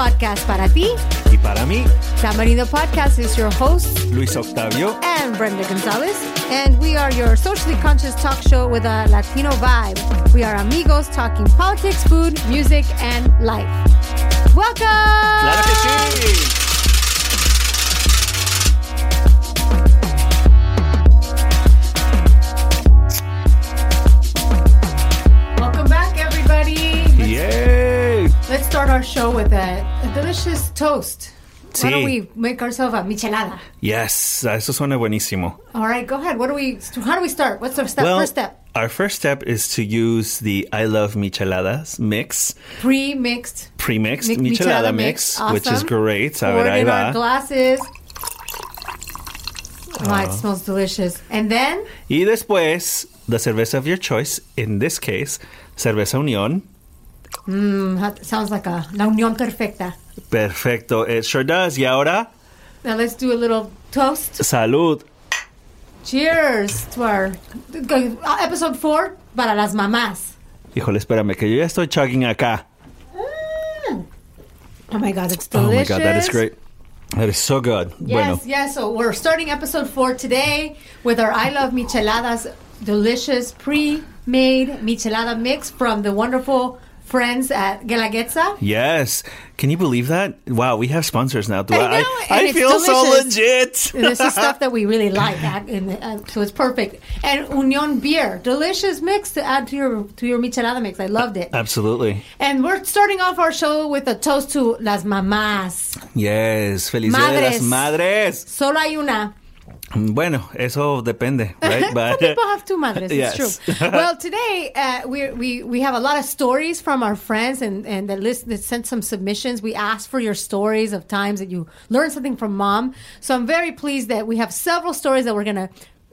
Podcast. Para ti. Y para mí, Tamarindo Podcast is your host Luis Octavio. and Brenda Gonzalez. And we are your socially conscious talk show with a Latino vibe. We are amigos talking politics, food, music, and life. Welcome! ¡Claro que sí! Our show with a, a delicious toast. Why don't we make ourselves a michelada? Yes, ah, eso suena buenísimo. All right, go ahead. What do we? How do we start? What's our step? well, first step? our first step is to use the I Love Micheladas mix, Pre-mixed. pre-mixed mi- michelada, mix, which is Awesome. great. A ver, in our glasses. Oh, it ah. smells delicious. And then Y después, the cerveza of your choice, in this case, cerveza Unión. Mm, that sounds like a la unión perfecta. Perfecto, it sure does. Y ahora, Now let's do a little toast. salud. Cheers to our uh, episode four para las mamás. Híjole, espérame, que yo ya estoy chugging acá. Oh my god, it's delicious. Oh my god, that is great. That is so good. Yes, Bueno, yes. So we're starting episode four today with our I Love Micheladas delicious pre-made michelada mix from the wonderful friends at Guelaguetza. yes. Can you believe that? Wow, we have sponsors now. Do I I, know, I, it's feel so legit. This is stuff that we really like, and, uh, so it's perfect. And Union beer, delicious mix to add to your to your michelada mix. I loved it. Absolutely. And we're starting off our show with a toast to las mamás. Yes. Feliz Día de las Madres. Solo hay una. Bueno, eso depende, right? Some But people have two madres. Yes. It's true. well, today uh, we we we have a lot of stories from our friends and and that list that sent some submissions. We asked for your stories of times that you learned something from mom. So I'm very pleased that we have several stories that we're gonna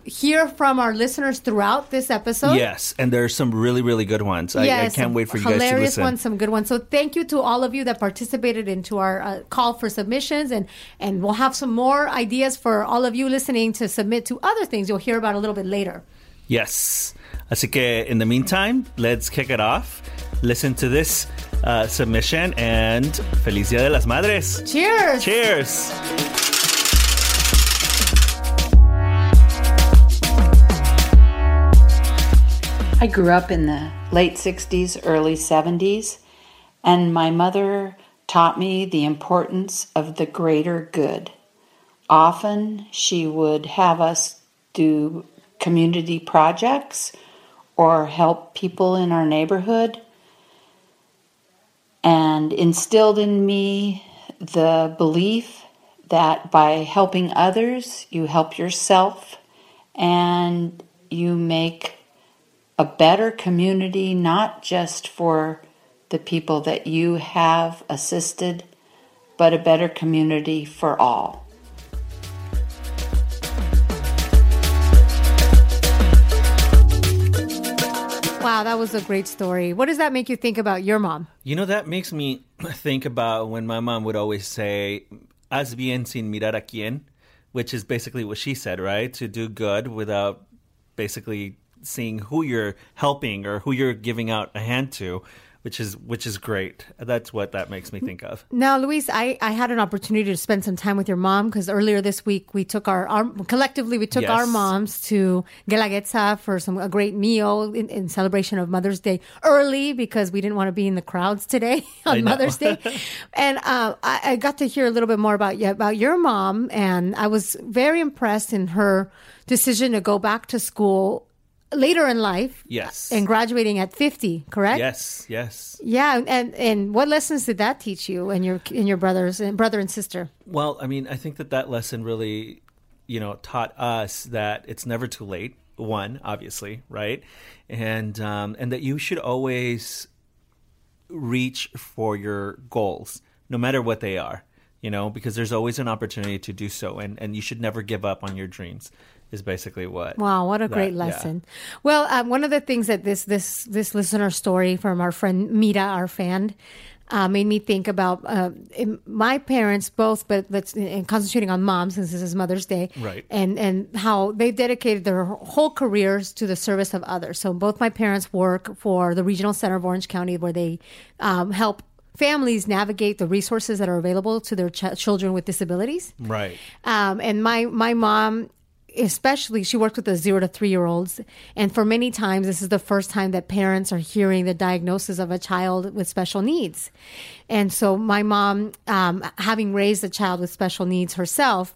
hear from our listeners throughout this episode. yes, and there's some really, really good ones. I, I Yes, can't wait for you guys to hilarious ones, some good ones. So thank you to all of you that participated into our uh, call for submissions, and and we'll have some more ideas for all of you listening to submit to other things you'll hear about a little bit later. Yes. Así que, in the meantime, let's kick it off. Listen to this uh, submission and Feliz Día de las Madres. Cheers! Cheers. I grew up in the late 60s, early 70s, and my mother taught me the importance of the greater good. Often she would have us do community projects or help people in our neighborhood and instilled in me the belief that by helping others, you help yourself and you make a better community, not just for the people that you have assisted, but a better community for all. Wow, that was a great story. What does that make you think about your mom? You know, that makes me think about when my mom would always say, haz bien sin mirar a quién, which is basically what she said, right? To do good without basically seeing who you're helping or who you're giving out a hand to, which is which is great. That's what that makes me think of. Now, Luis, I, I had an opportunity to spend some time with your mom because earlier this week we took our, our collectively we took Yes. our moms to Guelaguetza for some a great meal in, in celebration of Mother's Day early because we didn't want to be in the crowds today on. Mother's Day, and uh, I, I got to hear a little bit more about you, about your mom, and I was very impressed in her decision to go back to school later in life Yes. and graduating at 50 correct Yes, yes. yeah and and what lessons did that teach you and your and your brothers and brother and sister Well, I mean, I think that that lesson really, you know, taught us that it's never too late. One, obviously, right, and um, and that you should always reach for your goals, no matter what they are. You know, because there's always an opportunity to do so, and and you should never give up on your dreams. Is basically what. Wow, what a that- great yeah. lesson. Well, um, one of the things that this this this listener story from our friend Mira, our fan, uh, made me think about uh, my parents both, but let's and concentrating on mom since this is Mother's Day, Right. And and how they dedicated their whole careers to the service of others. So both my parents work for the Regional Center of Orange County, where they um, help families navigate the resources that are available to their ch- children with disabilities. Right. Um, and my my mom especially she worked with the zero to three year olds and for many times this is the first time that parents are hearing the diagnosis of a child with special needs. And so my mom um, having raised a child with special needs herself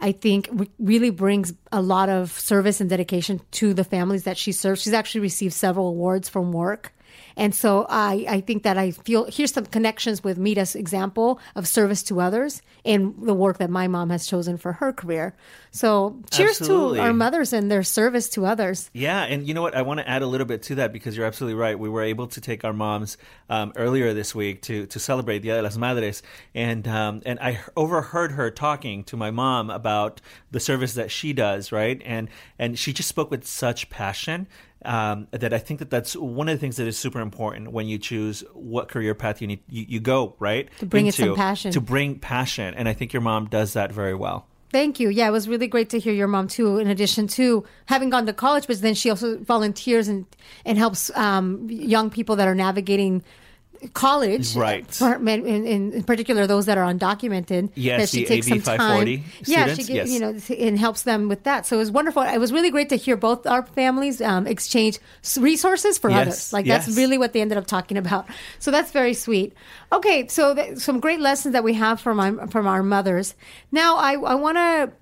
I think really brings a lot of service and dedication to the families that she serves. She's actually received several awards from work and so I, I think that I feel here's some connections with Mita's example of service to others and the work that my mom has chosen for her career. So cheers Absolutely. to our mothers and their service to others. Yeah, and you know what? I want to add a little bit to that because you're absolutely right. We were able to take our moms um, earlier this week to to celebrate Dia de las Madres, and um, and I overheard her talking to my mom about the service that she does, right? And and she just spoke with such passion um, that I think that that's one of the things that is super important when you choose what career path you need you, you go right to bring into, it some passion to bring passion, and I think your mom does that very well. Thank you. Yeah, it was really great to hear your mom too. In addition to having gone to college, but then she also volunteers and and helps um, young people that are navigating college, right? In, in, particular, those that are undocumented. Yes, that she the takes AB some 540 time. students. Yeah, she yes. you know and helps them with that. So it was wonderful. It was really great to hear both our families um, exchange resources for yes. others. Like yes. that's really what they ended up talking about. So that's very sweet. Okay, so th- some great lessons that we have from our, from our mothers. Now I I want to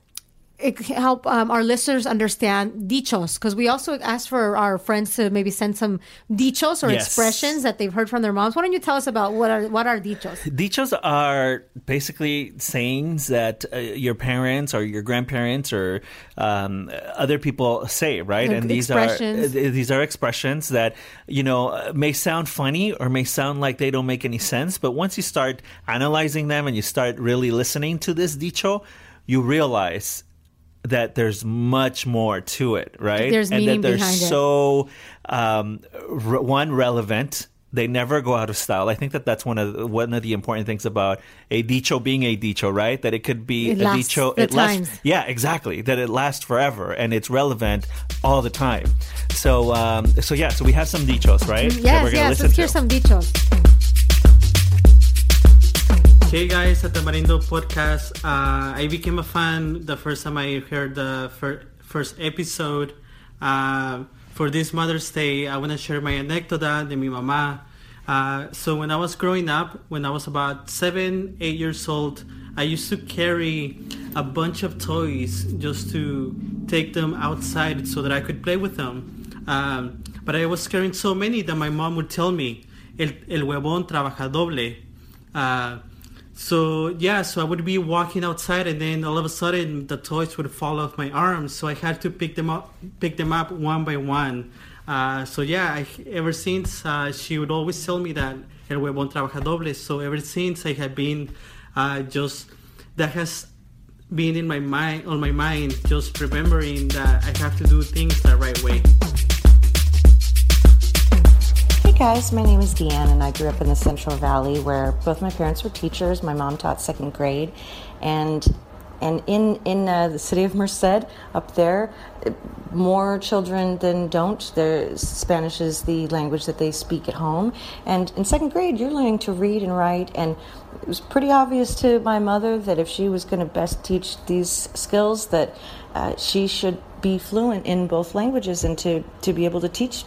help um, our listeners understand dichos because we also asked for our friends to maybe send some dichos or Yes. expressions that they've heard from their moms. Why don't you tell us about what are what are dichos? Dichos are basically sayings that uh, your parents or your grandparents or um, other people say, right? Like and these are these are expressions that you know may sound funny or may sound like they don't make any sense, but once you start analyzing them and you start really listening to this dicho, you realize that there's much more to it, right? There's and meaning that they're behind it. so um, re- one relevant. They never go out of style. I think that that's one of the, one of the important things about a dicho being a dicho, right? That it could be It a dicho. it lasts, yeah, exactly. That it lasts forever and it's relevant all the time. So, um, so yeah. So we have some dichos, right? that Yes, yes. listen Let's to. hear some dichos. Hey guys, at Tamarindo podcast, uh, I became a fan the first time I heard the fir- first episode. Uh, for this Mother's Day, I want to share my anécdota de mi mamá. Uh, so when I was growing up, when I was about seven, eight years old, I used to carry a bunch of toys just to take them outside so that I could play with them. Um, but I was carrying so many that my mom would tell me, el, el huevón trabaja doble. So yeah, so I would be walking outside, and then all of a sudden the toys would fall off my arms. So I had to pick them up, pick them up one by one. Uh, so yeah, I, ever since uh, she would always tell me that el huevón trabaja doble. So ever since I have been uh, just that has been in my mind, on my mind, just remembering that I have to do things the right way. Guys, my name is Deanne and I grew up in the Central Valley where both my parents were teachers. My mom taught second grade. And and in in uh, the city of Merced up there more children than don't. Their Spanish is the language that they speak at home. And in second grade you're learning to read and write. And it was pretty obvious to my mother that if she was going to best teach these skills that uh, she should be fluent in both languages and to to be able to teach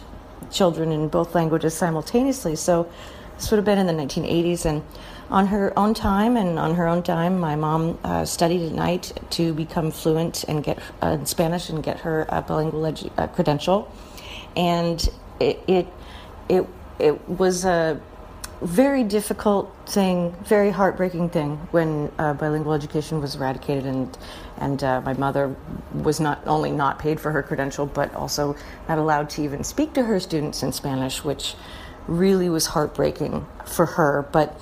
children in both languages simultaneously. So this would have been in the 1980s. And on her own time and on her own time, my mom uh, studied at night to become fluent and get uh, in Spanish and get her uh, bilingual edu- uh, credential. And it, it it it was a very difficult thing, very heartbreaking thing when uh, bilingual education was eradicated, and and uh, my mother was not only not paid for her credential, but also not allowed to even speak to her students in Spanish, which really was heartbreaking for her. But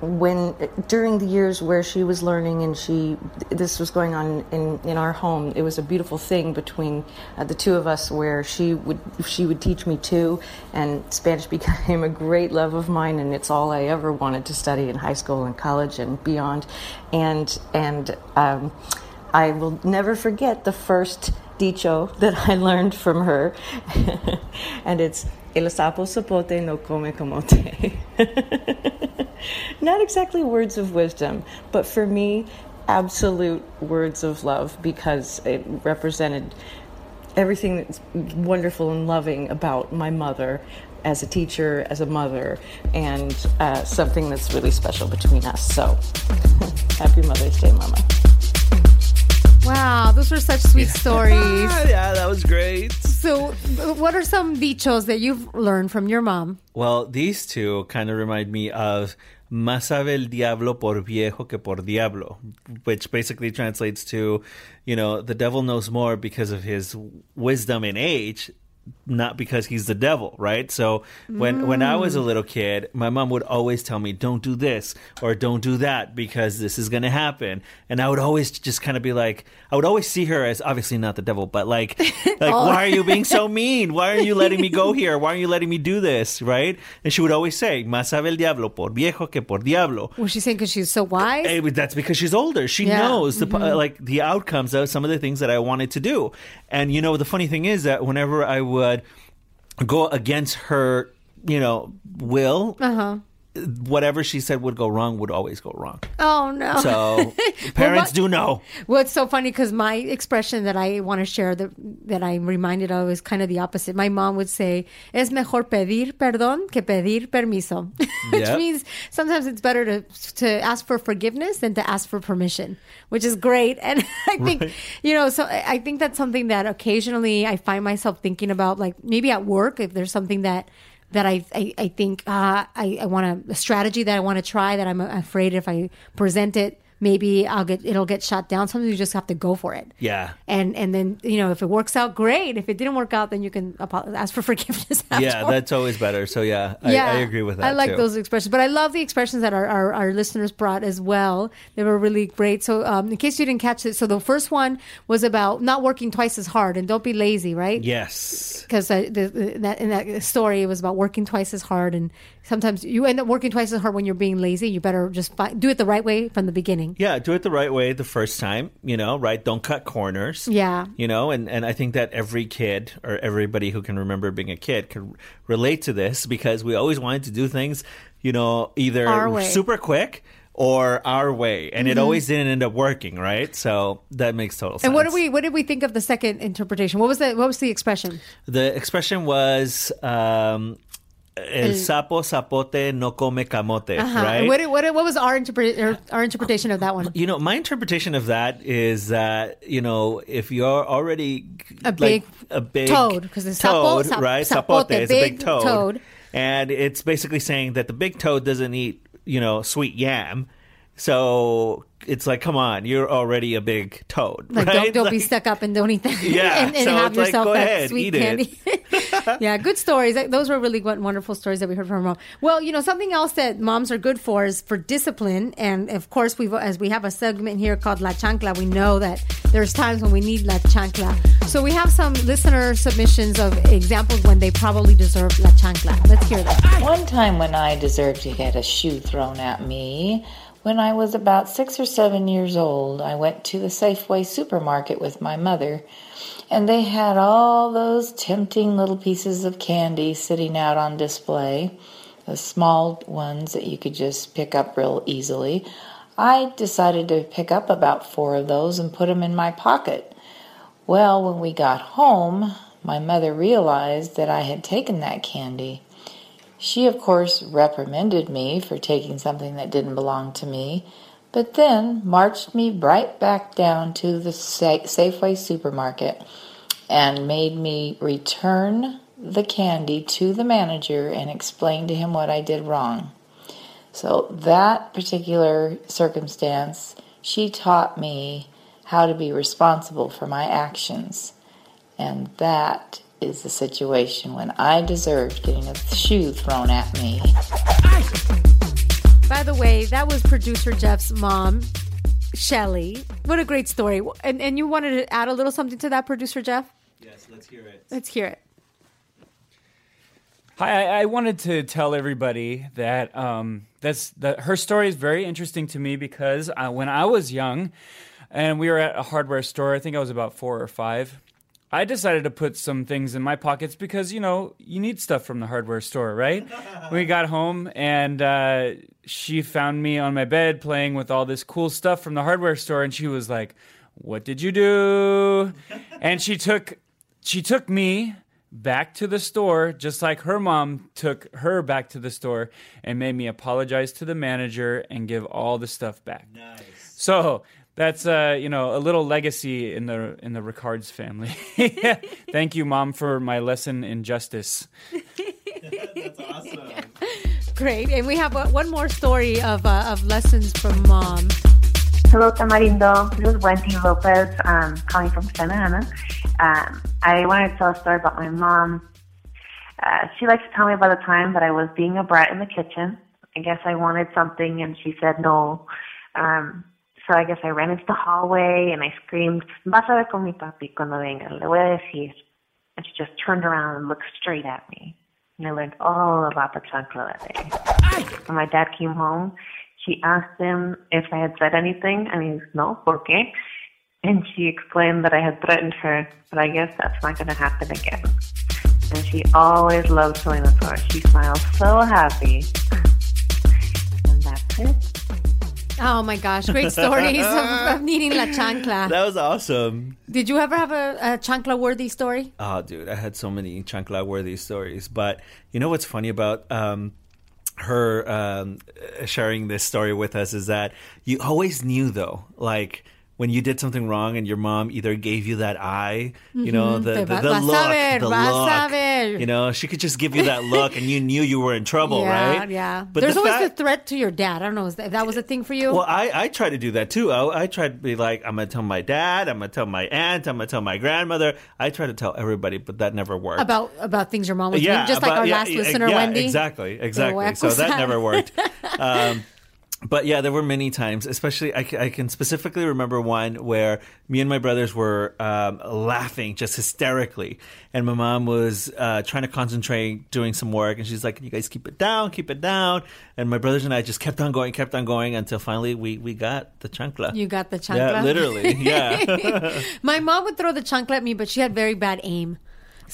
when during the years where she was learning and she this was going on in in our home it was a beautiful thing between uh, the two of us where she would she would teach me too and spanish became a great love of mine and it's all i ever wanted to study in high school and college and beyond and and um, i will never forget the first dicho that i learned from her and it's el sapo sapote no come camote Not exactly words of wisdom, but for me, absolute words of love because it represented everything that's wonderful and loving about my mother as a teacher, as a mother, and uh, something that's really special between us. So, happy Mother's Day, Mama. Wow, those were such sweet stories. yeah, that was great. So, what are some dichos that you've learned from your mom? Well, these two kind of remind me of Más sabe el diablo por viejo que por diablo, which basically translates to, you know, the devil knows more because of his wisdom and age not because he's the devil, right? So when mm. when I was a little kid, my mom would always tell me, "Don't do this or don't do that because this is going to happen," and I would always just kind of be like, I would always see her as obviously not the devil, but like, like oh. why are you being so mean? Why are you letting me go here? Why are you letting me do this? Right? And she would always say, "Más sabe el diablo por viejo que por diablo." Was she saying because she's so wise? Hey, that's because she's older. She yeah. knows the mm-hmm. like the outcomes of some of the things that I wanted to do, and you know the funny thing is that whenever I would go against her, you know, will. Uh-huh whatever she said would go wrong would always go wrong. Oh no! So parents well, do know. Well, it's so funny because my expression that I want to share that that I'm reminded of is kind of the opposite. My mom would say, "Es mejor pedir perdón que pedir permiso," which yep. means sometimes it's better to to ask for forgiveness than to ask for permission, which is great. And I think right. you know, so I think that's something that occasionally I find myself thinking about, like maybe at work if there's something that that I I, I think uh, I, I want a, a strategy that I want to try that I'm afraid if I present it maybe I'll get it'll get shot down. Sometimes you just have to go for it. Yeah. And and then you know if it works out, great. If it didn't work out, then you can ask for forgiveness. Afterwards. Yeah, that's always better. So yeah, I, yeah, I agree with that. I like too. those expressions, but I love the expressions that our, our, our listeners brought as well. They were really great. So um, in case you didn't catch it, so the first one was about not working twice as hard and don't be lazy, right? Yes. Because that in that story it was about working twice as hard and sometimes you end up working twice as hard when you're being lazy. You better just do it the right way from the beginning. Yeah, do it the right way the first time, you know, right? Don't cut corners. Yeah. You know, and, and I think that every kid or everybody who can remember being a kid can relate to this because we always wanted to do things, you know, either super quick or our way and mm-hmm. it always didn't end up working right so that makes total sense and what did we what did we think of the second interpretation what was the what was the expression the expression was um, el sapo sapote no come camote, uh-huh. right? What, what, what was our, interpre- our interpretation of that one? You know, my interpretation of that is that you know if you're already a big a big toad because the toad, sapo, right? Sapote, is a big toad, toad, and it's basically saying that the big toad doesn't eat you know sweet yam. So it's like, come on, you're already a big toad. Like, right? don't, don't like, be stuck up and don't eat that. Yeah, and, and so have yourself like, that ahead, sweet candy. yeah, good stories. Those were really wonderful stories that we heard from mom. Well, you know, something else that moms are good for is for discipline. And of course, we as we have a segment here called La Chancla, we know that there's times when we need La Chancla. So we have some listener submissions of examples when they probably deserve La Chancla. Let's hear that. One time when I deserved to get a shoe thrown at me when I was about six or seven years old, I went to the Safeway supermarket with my mother, and they had all those tempting little pieces of candy sitting out on display, the small ones that you could just pick up real easily. I decided to pick up about four of those and put them in my pocket. Well, when we got home, my mother realized that I had taken that candy. She, of course, reprimanded me for taking something that didn't belong to me, but then marched me right back down to the Safeway supermarket and made me return the candy to the manager and explain to him what I did wrong. So, that particular circumstance, she taught me how to be responsible for my actions. And that is the situation when I deserved getting a shoe thrown at me. By the way, that was producer Jeff's mom, Shelly. What a great story. And, and you wanted to add a little something to that, producer Jeff? Yes, let's hear it. Let's hear it. Hi, I, I wanted to tell everybody that um, that's that her story is very interesting to me because uh, when I was young, and we were at a hardware store, I think I was about four or five I decided to put some things in my pockets because you know you need stuff from the hardware store, right? we got home and uh, she found me on my bed playing with all this cool stuff from the hardware store, and she was like, "What did you do?" and she took she took me back to the store just like her mom took her back to the store and made me apologize to the manager and give all the stuff back. Nice. So that's uh, you know a little legacy in the in the Ricards family. Thank you, mom, for my lesson in justice. That's awesome. Great, and we have uh, one more story of uh, of lessons from mom. Hello, Tamarindo. This is Wendy Lopez, um, calling from Santa Ana. Um, I wanted to tell a story about my mom. Uh, she likes to tell me about the time that I was being a brat in the kitchen. I guess I wanted something, and she said no. Um, so I guess I ran into the hallway and I screamed, vas a ver con mi papi cuando venga, le voy a decir. And she just turned around and looked straight at me. And I learned all about the chancla that day. When my dad came home, she asked him if I had said anything, and he said, no, ¿por qué? And she explained that I had threatened her, but I guess that's not going to happen again. And she always loved the story. She smiles so happy. And that's it. Oh my gosh, great stories of, of needing la chancla. That was awesome. Did you ever have a, a chancla worthy story? Oh, dude, I had so many chancla worthy stories. But you know what's funny about um, her um, sharing this story with us is that you always knew, though, like when you did something wrong and your mom either gave you that eye, you know, the, the, Te va- the look, the look. You know, she could just give you that look and you knew you were in trouble, yeah, right? yeah. But There's the always fact- the threat to your dad. I don't know if that, was a thing for you. Well, I, I try to do that too. I, I try to be like, I'm going to tell my dad, I'm going to tell my aunt, I'm going to tell my grandmother. I try to tell everybody, but that never worked. about about things your mom was yeah, doing, just like our yeah, last yeah, listener, yeah, Wendy. Exactly, exactly. So that sabe. never worked. Um, but yeah, there were many times, especially I, I can specifically remember one where me and my brothers were um, laughing just hysterically, and my mom was uh, trying to concentrate doing some work, and she's like, "Can you guys keep it down, keep it down?" And my brothers and I just kept on going, kept on going until finally we we got the chancla. You got the chancla. yeah, literally, yeah. My mom would throw the chancla at me, but she had very bad aim.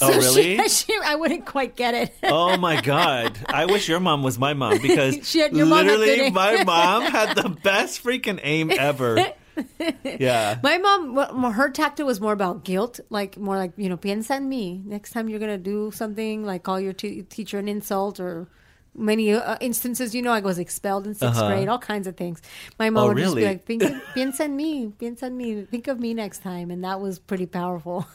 Oh, really? She, she, I wouldn't quite get it. Oh my god! I wish your mom was my mom because She had- your mom literally good my mom had the best freaking aim ever. Yeah. My mom, her tactic was more about guilt, like more like you know, piensa en me. Next time you're gonna do something, like call your t- teacher an insult, or many uh, instances, you know, I was expelled in 6th Uh-huh. grade, all kinds of things. My mom Oh, would just be really? like, piensa, piensa en me, piensa en me, think of me next time, and that was pretty powerful.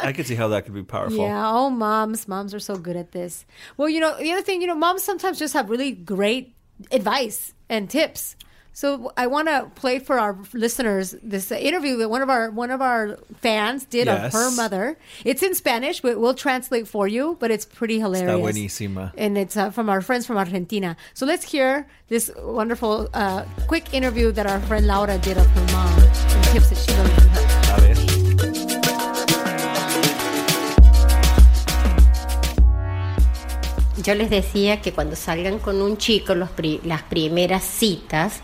I could see how that could be powerful. Yeah, oh, moms. Moms are so good at this. Well, you know, the other thing, you know, moms sometimes just have really great advice and tips. So I want to play for our listeners this interview that one of our one of our fans did Yes. of her mother. It's in Spanish, but we'll translate for you. But it's pretty hilarious. Está buenísima. And it's uh, from our friends from Argentina. So let's hear this wonderful, uh, quick interview that our friend Laura did of her mom and tips that she learned from her. A ver. Yo les decía que cuando salgan con un chico, los pri- las primeras citas,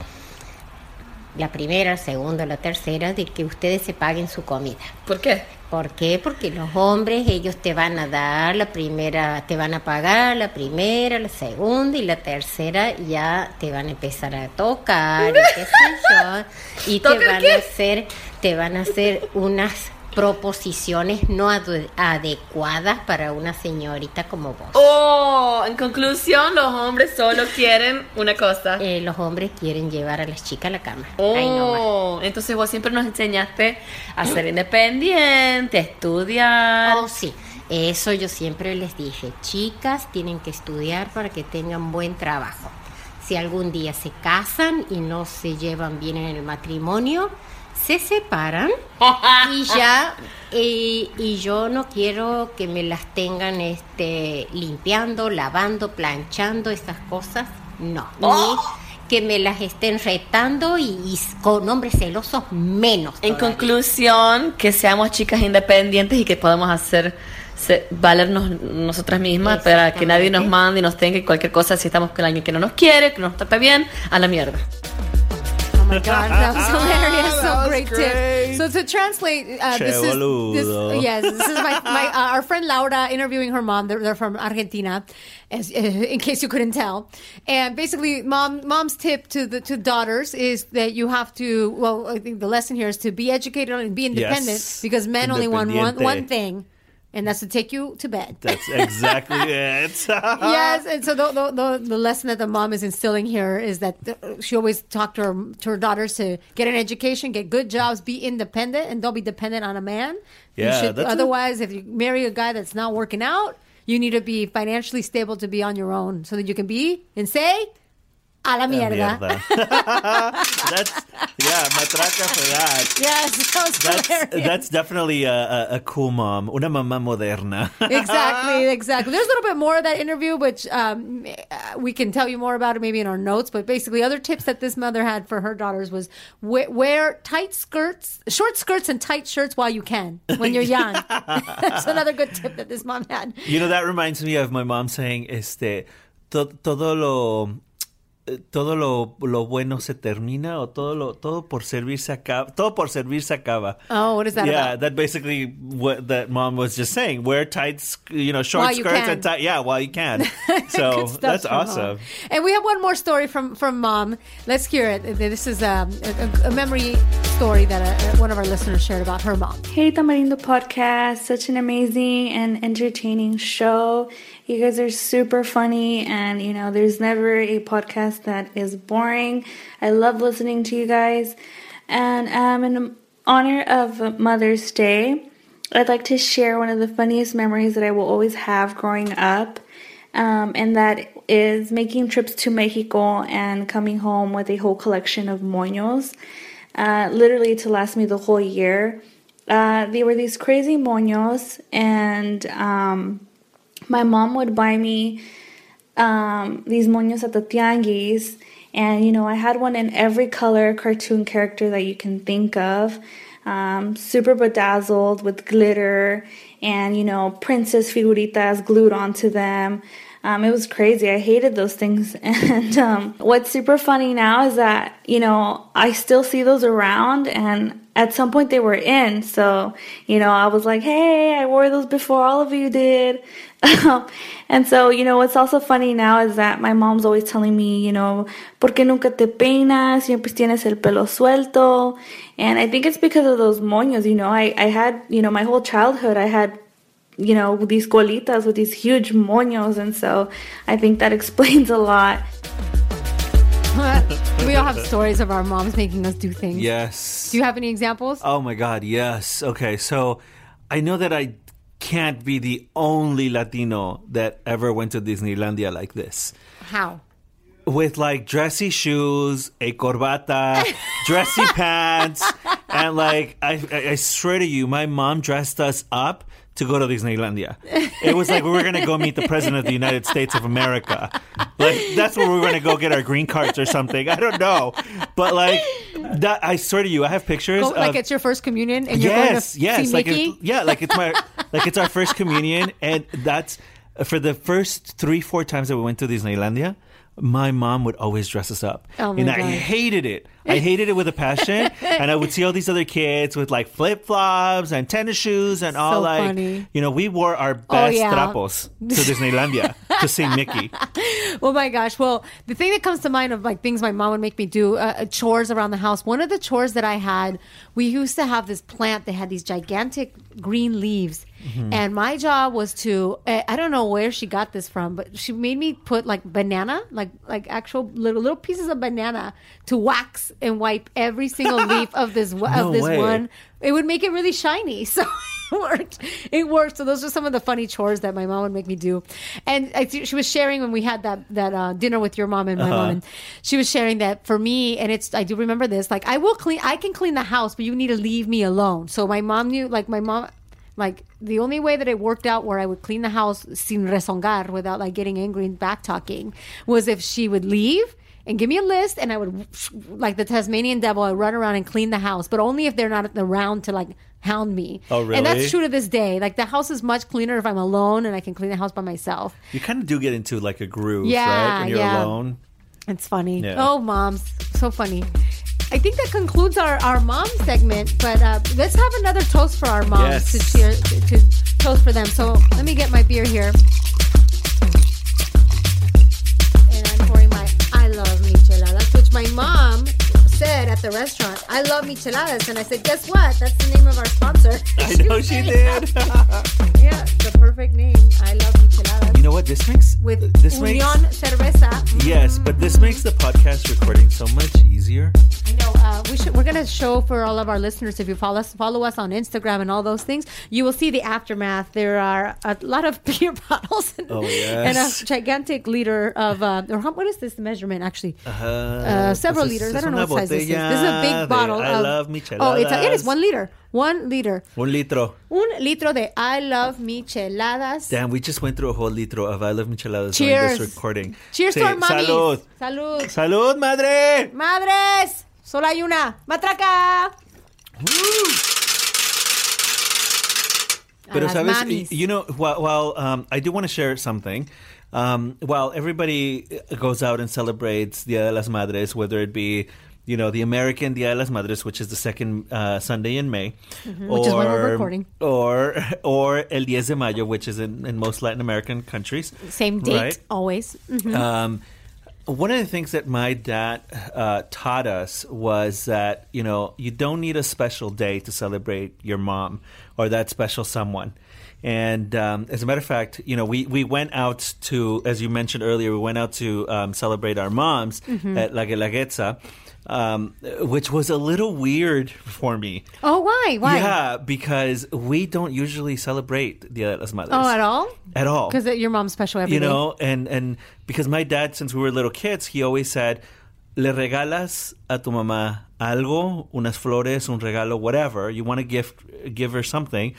la primera, la segunda, la tercera, de que ustedes se paguen su comida. ¿Por qué? ¿Por qué? Porque los hombres, ellos te van a dar la primera, te van a pagar la primera, la segunda y la tercera ya te van a empezar a tocar, y qué sé yo, y te ¿Tocar van qué? a hacer, te van a hacer unas proposiciones no adecuadas para una señorita como vos. Oh, en conclusión, los hombres solo quieren una cosa. Eh, los hombres quieren llevar a las chicas a la cama. Oh, entonces vos siempre nos enseñaste a ser independiente, a estudiar. Oh, sí. Eso yo siempre les dije. Chicas tienen que estudiar para que tengan buen trabajo. Si algún día se casan y no se llevan bien en el matrimonio, se separan y ya. Y, y yo no quiero que me las tengan este, limpiando, lavando, planchando, estas cosas. No. Oh. Ni que me las estén retando y, y con hombres celosos menos. En todavía. conclusión, que seamos chicas independientes y que podamos hacer se- valernos nosotras mismas para que nadie nos mande y nos tenga y cualquier cosa si estamos con alguien que no nos quiere, que no nos trata bien, a la mierda. My god, that was hilarious! That so was great, great. tip. So to translate, uh, this is this, yes, this is my, my uh, our friend Laura interviewing her mom. They're, they're from Argentina, as, in case you couldn't tell. And basically, mom mom's tip to the to daughters is that you have to. Well, I think the lesson here is to be educated and be independent Yes. because men only want one one thing, and that's to take you to bed. That's exactly it. yes, and so the, the, the, lesson that the mom is instilling here is that the, she always talked to her to her daughters to get an education, get good jobs, be independent, and don't be dependent on a man. Yeah, should- that's a- otherwise, if you marry a guy that's not working out, you need to be financially stable to be on your own, so that you can be and say a la mierda. that's yeah, matraca for that. Yes, that That's that's definitely a, a, a cool mom, una mamá moderna. exactly, exactly. There's a little bit more of that interview, which um, uh, we can tell you more about it maybe in our notes. But basically, other tips that this mother had for her daughters was wear, wear tight skirts, short skirts, and tight shirts while you can when you're young. That's another good tip that this mom had. You know that reminds me of my mom saying, "Este, todo lo, todo lo, lo bueno se termina, o todo lo, todo por servir se acaba, todo por servir se acaba." Oh, what is that yeah, about? that basically what that mom was just saying. Wear tight, sk- you know, short While skirts and tight. Yeah, while you can. So that's from mom. awesome. And we have one more story from from mom. Let's hear it. This is um, a, a memory story that uh one of our listeners shared about her mom. Hey Tamarindo Podcast, such an amazing and entertaining show. You guys are super funny, and you know, there's never a podcast that is boring. I love listening to you guys. And um, in honor of Mother's Day, I'd like to share one of the funniest memories that I will always have growing up. Um, and that is making trips to Mexico and coming home with a whole collection of moños, uh, literally to last me the whole year. Uh, they were these crazy moños, and um, my mom would buy me um, these moños at the tianguis. And, you know, I had one in every color cartoon character that you can think of. Um, super bedazzled with glitter and, you know, princess figuritas glued onto them. Um, it was crazy. I hated those things. And um, what's super funny now is that, you know, I still see those around and at some point they were in. So, you know, I was like, hey, I wore those before all of you did. and so, you know, what's also funny now is that my mom's always telling me, you know, ¿por qué nunca te peinas? Siempre tienes el pelo suelto. And I think it's because of those moños, you know, I, I had, you know, my whole childhood, I had you know, these colitas with these huge moños. And so I think that explains a lot. we all have stories of our moms making us do things. Yes. Do you have any examples? Oh my God, yes. Okay, so I know that I can't be the only Latino that ever went to Disneylandia like this. How? With like dressy shoes, a corbata, dressy pants, and like I, I, I swear to you, my mom dressed us up to go to Disneylandia. It was like we were gonna go meet the president of the United States of America. Like that's where we were gonna go get our green cards or something. I don't know, but like that. I swear to you, I have pictures. Go, like it's your first communion and you're yes, going to yes, see like Mickey? it's, yeah, like it's my like it's our first communion, and that's for the first three four times that we went to Disneylandia. My mom would always dress us up, Oh my and I God. hated it. I hated it with a passion, and I would see all these other kids with like flip flops and tennis shoes and all So like funny. you know we wore our best Oh, yeah. trapos to Disneylandia to see Mickey. Oh my gosh. Well, the thing that comes to mind of like things my mom would make me do, uh, uh, chores around the house. One of the chores that I had, we used to have this plant that had these gigantic green leaves. Mm-hmm. And my job was to, I don't know where she got this from, but she made me put like banana, like like actual little little pieces of banana to wax and wipe every single leaf of this No of this way. one. It would make it really shiny. So it worked. It worked. So those are some of the funny chores that my mom would make me do. And I, she was sharing when we had that that uh, dinner with your mom and my mom, and she was sharing that for me, and it's I do remember this. Like I will clean, I can clean the house, but you need to leave me alone. So my mom knew, like my mom. Like the only way that it worked out where I would clean the house sin rezongar without like getting angry and back talking was if she would leave and give me a list and I would like the Tasmanian devil I run around and clean the house but only if they're not around to like hound me. Oh, really? And that's true to this day. Like the house is much cleaner if I'm alone and I can clean the house by myself. You kind of do get into like a groove, Yeah, right? When you're yeah. alone. It's funny. Yeah. Oh, moms, so funny. I think that concludes our, our mom segment, but uh, let's have another toast for our moms Yes. to cheer to, to toast for them. So let me get my beer here. And I'm pouring my I love micheladas, which my mom said at the restaurant. I love micheladas, and I said, guess what? That's the name of our sponsor. I know she did. yeah, the perfect know what this makes? With this makes Union Cerveza. yes, but this makes the podcast recording so much easier. I know. Uh, we should. We're gonna show for all of our listeners. If you follow us, follow us on Instagram and all those things, you will see the aftermath. There are a lot of beer bottles and, Oh, and a gigantic liter of. Uh, or how, what is this measurement actually? Uh, Uh, several this is- liters. I don't know what size this is. This is a big bottle. I of, love micheladas. Oh, it's a, it is one liter. One liter. Un litro. Un litro de I love micheladas. Damn, we just went through a whole litro of I love micheladas during Cheers. this recording. Cheers Sí, to our mommies. Salud. Salud. Salud, madre. Madres. Solo hay una. Matraca. A Pero sabes, mamis. you know, while, while um, I do want to share something, um, while everybody goes out and celebrates Dia de las Madres, whether it be you know the American Dia de las Madres, which is the second uh, Sunday in May, Mhm. Which is when we're recording. or or El Diez de Mayo, which is in, in most Latin American countries. Same date right? always. Mhm. Um, one of the things that my dad uh, taught us was that you know you don't need a special day to celebrate your mom or that special someone. And um, as a matter of fact, you know, we, we went out to, as you mentioned earlier, we went out to um, celebrate our moms Mhm. at La Guelaguetza, um, which was a little weird for me. oh, why? Why? Yeah, because we don't usually celebrate Dia de las Madres. Oh, at all? At all Because your mom's special every you day. know and and because my dad since we were little kids he always said le regalas a tu mamá algo unas flores un regalo whatever you want to give give her something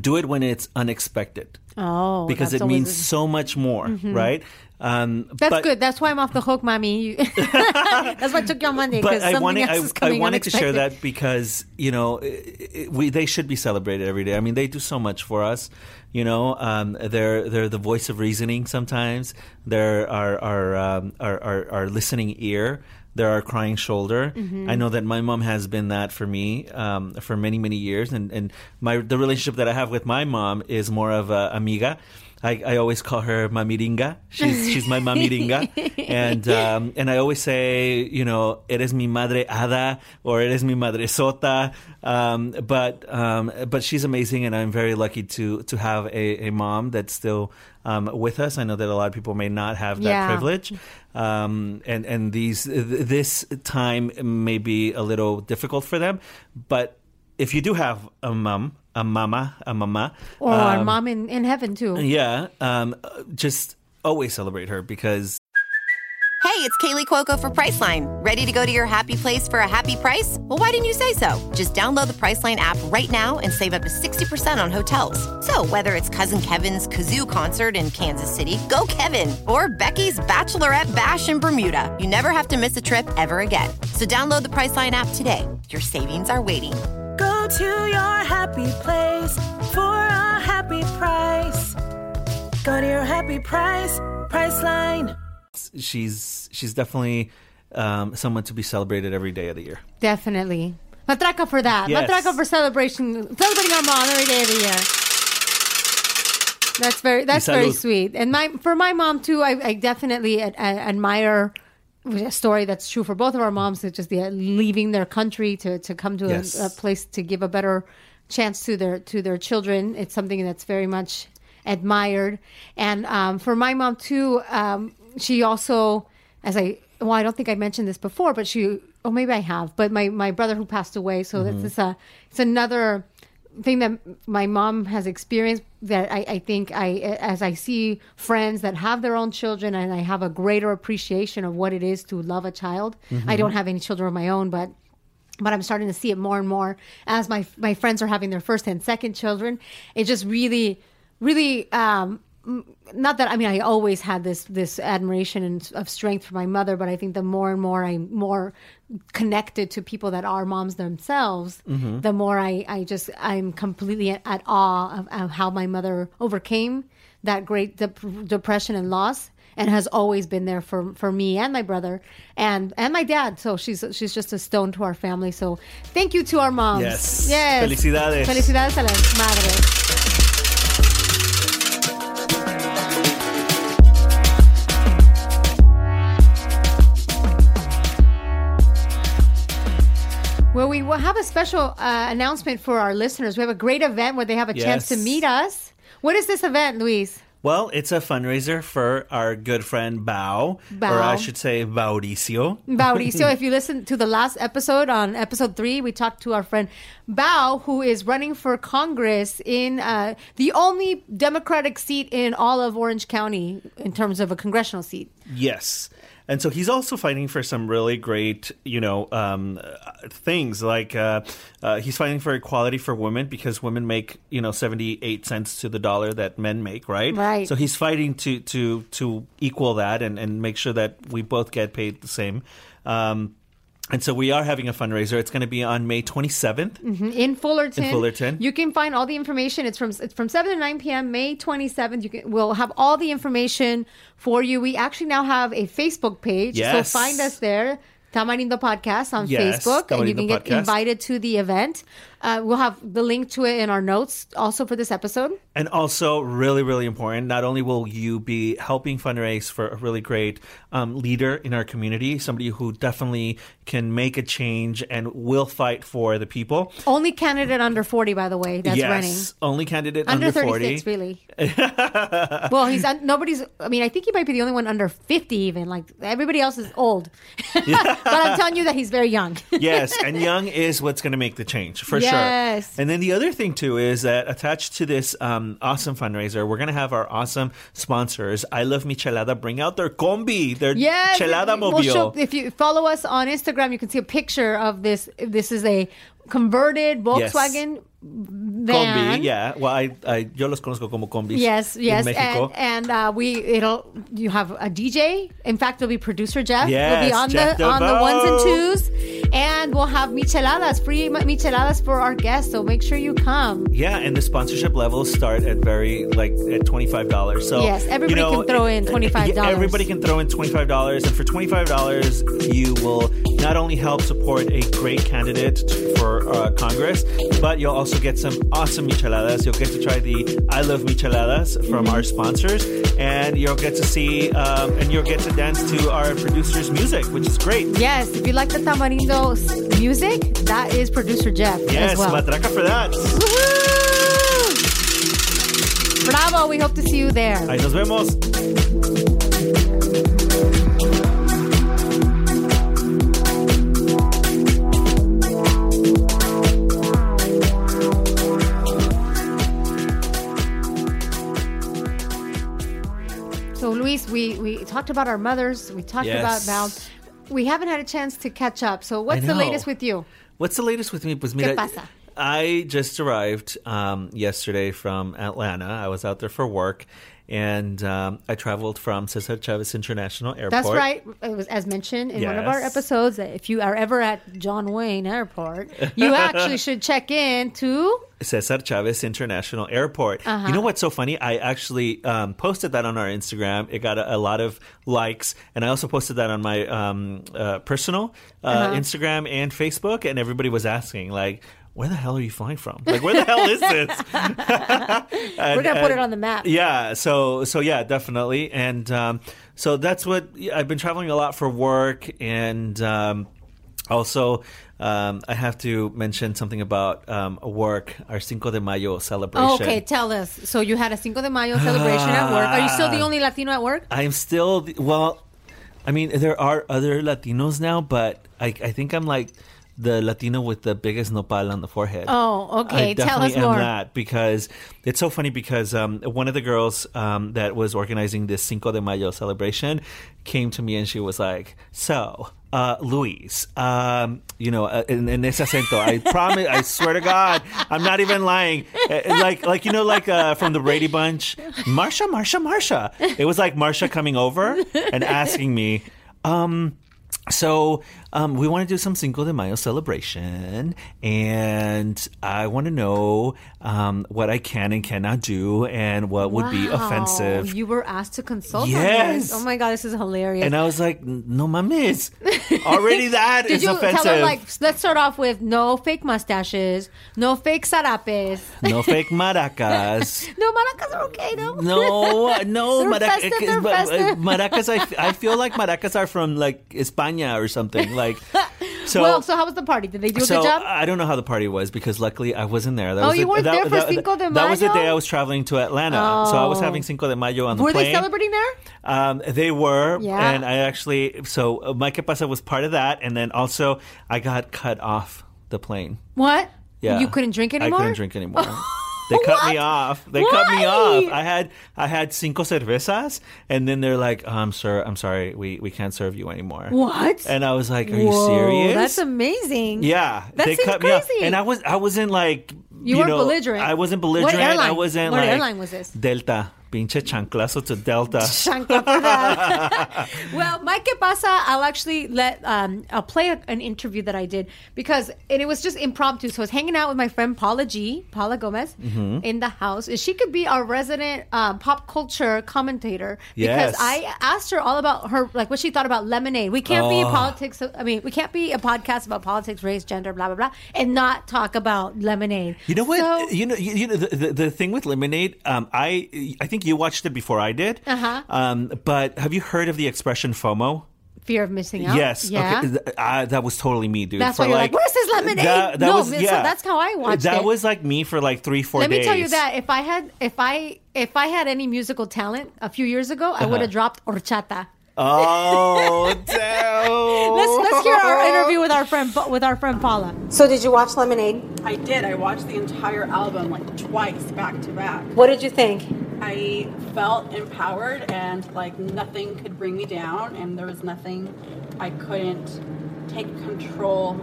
do it when it's unexpected Oh, because it means a- so much more Mhm. right um That's but- good. That's why I'm off the hook, mommy. that's why I took your on Monday but because I something wanted, else I, is I coming wanted to share that because you know i i we they should be celebrated every day. I mean, they do so much for us. You know, um, they're they're the voice of reasoning. Sometimes they're our our um, our, our, our listening ear. They're our crying shoulder. Mhm. I know that my mom has been that for me um, for many many years, and and my the relationship that I have with my mom is more of a amiga. I, I always call her mamiringa. She's she's my mamiringa, and um, and I always say, you know, eres mi madre ada or eres mi madre sota. Um, but um, but she's amazing, and I'm very lucky to to have a, a mom that's still um, with us. I know that a lot of people may not have that Yeah. privilege, um, and and these th- this time may be a little difficult for them, but. If you do have a mom, a mama, a mama, Or our um, mom in, in heaven too. yeah, um, just always celebrate her because Hey, it's Kaley Cuoco for Priceline. Ready to go to your happy place for a happy price? Well, why didn't you say so? Just download the Priceline app right now and save up to 60% on hotels. So, whether it's Cousin Kevin's Kazoo concert in Kansas City, go Kevin, or Becky's Bachelorette Bash in Bermuda, you never have to miss a trip ever again. So, download the Priceline app today. Your savings are waiting. Go to your happy place for a happy price. Go to your happy price, Priceline. she's she's definitely um, someone to be celebrated every day of the year. Definitely. Matraca for that. Yes. Matraca for celebration, celebrating our mom every day of the year. That's very that's very sweet. And my for my mom too, I, I definitely ad, ad- admire a story that's true for both of our moms. It's just the leaving their country to, to come to Yes. a, a place to give a better chance to their to their children. It's something that's very much admired. And um, for my mom too, um, she also, as I well, I don't think I mentioned this before, but she, oh, maybe I have. But my my brother who passed away, so Mhm. that's it's a it's another thing that my mom has experienced that I, I think I as I see friends that have their own children and I have a greater appreciation of what it is to love a child. Mhm. I don't have any children of my own, but but I'm starting to see it more and more as my my friends are having their first and second children. It just really, really. Um, not that I mean I always had this this admiration and of strength for my mother, but I think the more and more I'm more connected to people that are moms themselves, Mhm. the more I I just I'm completely at, at awe of, of how my mother overcame that great dep- depression and loss and has always been there for, for me and my brother and and my dad. So she's she's just a stone to our family. So thank you to our moms. Yes. Yes. Felicidades. Felicidades a las madres. Well, we will have a special uh, announcement for our listeners. We have a great event where they have a chance to meet us. What is this event, Luis? Well, it's a fundraiser for our good friend Bao, Bao. or I should say Mauricio. Mauricio, if you listen to the last episode on episode three, we talked to our friend Bao, who is running for Congress in uh, the only Democratic seat in all of Orange County in terms of a congressional seat. Yes. And so he's also fighting for some really great, you know, um, things like uh, uh, he's fighting for equality for women because women make, you know, seventy eight cents to the dollar that men make, right? Right. So he's fighting to to to equal that and and make sure that we both get paid the same. Um, and so we are having a fundraiser. It's going to be on May 27th. Mhm. In Fullerton. In Fullerton. You can find all the information. It's from it's from seven to nine p.m. May twenty seventh. You can we'll have all the information for you. We actually now have a Facebook page, Yes. so find us there. Tamarindo Podcast on Yes, Facebook, and you can get Podcast. invited to the event. Uh, we'll have the link to it in our notes, also for this episode. And also, really, really important, not only will you be helping fundraise for a really great um, leader in our community, somebody who definitely can make a change and will fight for the people. Only candidate under forty, by the way, that's yes, running. only candidate Under, under, 36, 40. really. well, he's un- nobody's. I mean, I think he might be the only one under fifty, even. Like everybody else is old. but I'm telling you that he's very young. yes, and young is what's going to make the change for Yes. sure. And then the other thing too is that attached to this um, awesome fundraiser, we're going to have our awesome sponsors. I love Michelada bring out their combi, their Yes, chelada we'll mobile. show- if you follow us on Instagram, you can see a picture of this. This is a converted Volkswagen van. Combi, yeah. Well, I, I yo los conozco como combis. Yes, yes, in Mexico. and and uh, we it'll you have a DJ. In fact, it'll be producer Jeff. will be on Jeff the on the ones and twos, and we'll have micheladas, free micheladas for our guests. So make sure you come. Yeah, and the sponsorship levels start at very like at twenty five dollars. So Yes, everybody you know, can throw in $25. yeah, everybody can throw in twenty five dollars, and for twenty five dollars, you will not only help support a great candidate for uh, Congress, but you'll also get some awesome micheladas. You'll get to try the I Love Micheladas from our sponsors, and you'll get to see um, and you'll get to dance to our producer's music, which is great. Yes, if you like the Tamarindo s- music, that is producer Jeff Yes, well. matraca for that. Bravo! We hope to see you there. Ahí nos vemos. So, Luis, we, we talked about our mothers. We talked Yes. about Val. We haven't had a chance to catch up. So, what's the latest with you? What's the latest with me? Pues ¿Qué pasa? I just arrived um, yesterday from Atlanta. I was out there for work, and um, I traveled from Cesar Chavez International Airport. That's right. It was as mentioned in one of our episodes that if you are ever at John Wayne Airport, you actually should check in to. Cesar Chavez International Airport. Uh-huh. You know what's so funny? I actually um, posted that on our Instagram. It got a, a lot of likes, and I also posted that on my um, uh, personal uh, Uh-huh. Instagram and Facebook. And everybody was asking, like, "Where the hell are you flying from? Like, where the hell is this?" We're gonna put it on the map. Yeah. So so yeah, definitely. And um, so that's what I've been traveling a lot for work, and um, also um, I have to mention something about um, work. Our Cinco de Mayo celebration. Oh, okay, tell us. So, you had a Cinco de Mayo celebration at work. Are you still the only Latino at work? I'm still the- well. I mean, there are other Latinos now, but I, I think I'm like the Latino with the biggest nopal on the forehead. Oh, okay. I Tell us more. that because it's so funny because um, one of the girls um, that was organizing this Cinco de Mayo celebration came to me and she was like, "So, uh, Luis, um, you know, uh, in, in ese acento, I promise, I swear to God, I'm not even lying. Uh, like, like you know, like uh, from the Brady Bunch, Marsha, Marsha, Marsha. It was like Marsha coming over and asking me." Um, so um, we want to do some Cinco de Mayo celebration, and I want to know um, what I can and cannot do, and what would be Wow. offensive. You were asked to consult on Yes. this. Oh my god, this is hilarious. And I was like, no mames. Already that Did is you offensive. tell her like let's start off with no fake mustaches, no fake sarapes. no fake maracas. No maracas are okay though. No, no, They're maraca- festive, they're but, uh, festive. maracas. I, f- I feel like maracas are from like España or something. Like, so. well, so how was the party? Did they do a so good job? I don't know how the party was because luckily I wasn't there. That Oh, was you the, weren't that, there for that- Cinco de Mayo. That was the day I was traveling to Atlanta, so I was Oh. having Cinco de Mayo on the Were plane. they celebrating there? Um, they were, Yeah. and I actually so uh, My Que Pasa was part of that, and then also I got cut off the plane. What? Yeah, You couldn't drink anymore. I couldn't drink anymore. They cut me off. They cut me off. I had I had cinco cervezas, and then they're like, um, "Sir, I'm sorry, we, we can't serve you anymore." What? And I was like, "Are you serious?" That's amazing. Yeah, That they seems cut me off, and I was I wasn't like You weren't know, belligerent. I wasn't What belligerent. I wasn't What like airline was this? Delta, pinche chanclazo to Delta. Chancla for that. well, Mike Que Pasa, I'll actually let um, I'll play a, an interview that I did because and it was just impromptu. So I was hanging out with my friend Paula G, Paula Gomez, Mhm. in the house. And She could be our resident um, pop culture commentator because Yes. I asked her all about her like what she thought about lemonade. We can't be Oh. politics. I mean, we can't be a podcast about politics, race, gender, blah blah blah, and not talk about lemonade. You know what? So- you know, you, you know the, the, the thing with Lemonade. Um, I I think you watched it before I did. Uh-huh. Um, but have you heard of the expression FOMO? Fear of missing out. Yes. Yeah. Okay. Th- uh, that was totally me, dude. That's why you're like, "Where's this lemonade?" No, so that's how I watched that it. was like me for like three, four Let days. me tell you that if I had if I if I had any musical talent a few years ago, I would Uh-huh. have dropped horchata. Oh, damn. Let's let's hear our interview with our friend with our friend Paula. So did you watch Lemonade? I did. I watched the entire album like twice back to back. What did you think? I felt empowered and like nothing could bring me down, and there was nothing I couldn't take control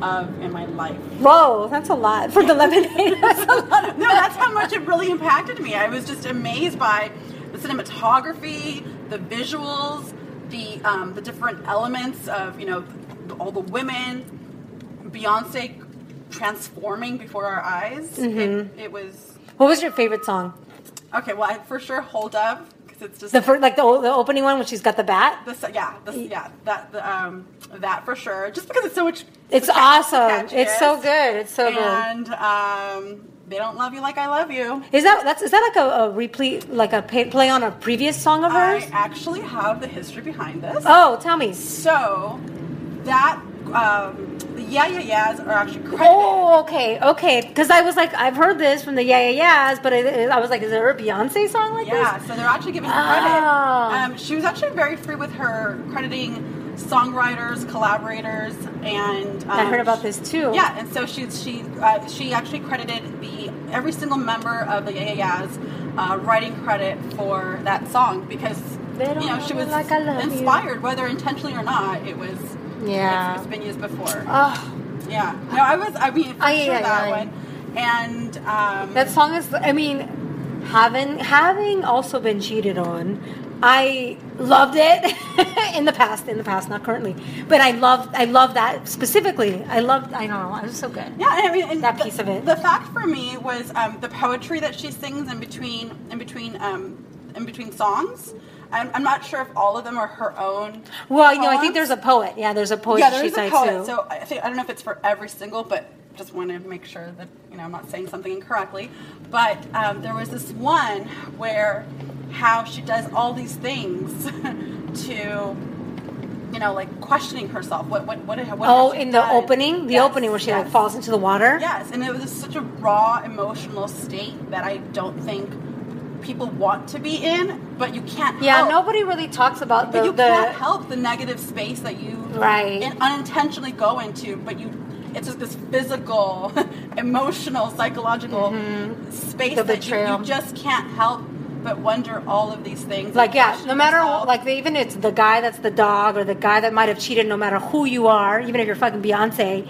of in my life. Whoa, that's a lot for the Lemonade. That's a lot. No, that's how much it really impacted me. I was just amazed by the cinematography, the visuals, the um, the different elements of you know all the women, Beyonce transforming before our eyes. Mhm. It, it was What was your favorite song? Okay. Well, I for sure hold up because it's just The first, like the o- the opening one when she's got the bat. This, yeah, this, yeah, that, the, um, that for sure. Just because it's so much. It's awesome. It's so good. It's so good. And um, they don't love you like I love you. Is that that's is that like a, a replay like a pay, play on a previous song of hers? I actually have the history behind this. Oh, tell me. So that um, the Yeah Yeah Yeahs are actually credited. Oh, okay, okay. Because I was like, I've heard this from the Yeah Yeah Yeahs, but I, I was like, is there a Beyonce song like Yeah, this? Yeah, so they're actually giving Oh. credit. Um, she was actually very free with her crediting songwriters, collaborators, and um, I heard about this too. Yeah, and so she she uh, she actually credited the every single member of the Yeah Yeah Yeahs uh, writing credit for that song because you know she was like I love you. inspired, whether intentionally or not. It was Yeah. it's, it's been used before. Oh. Yeah, no, I was. I mean, for Ay, sure ay, that ay. one, and um, That song is. I mean, having having also been cheated on, I loved it in the past. In the past, not currently, but I loved. I love that specifically. I loved. I don't know. It was so good. Yeah, I mean, and that the, piece of it. The fact for me was um, the poetry that she sings in between, in between, um, in between songs. I'm, I'm not sure if all of them are her own. Well, you know, I think there's a poet. Yeah, there's a poet. yeah, that there she is a poet. too. So I think I don't know if it's for every single, but just want to make sure that you know I'm not saying something incorrectly. But um, there was this one where how she does all these things to. You know, like questioning herself. What, what, what, what oh, in the done? opening, the Yes, opening where she like falls into the water. Yes, and it was such a raw emotional state that I don't think people want to be in, but you can't. Yeah, help. nobody really talks about the But you the. can't help the negative space that you Right. in- unintentionally go into, but you. It's just this physical, emotional, psychological space Mm-hmm. The that you, you just can't help but wonder all of these things. like yeah no matter yourself. what like even it's the guy that's the dog or the guy that might have cheated no matter who you are even if you're fucking beyonce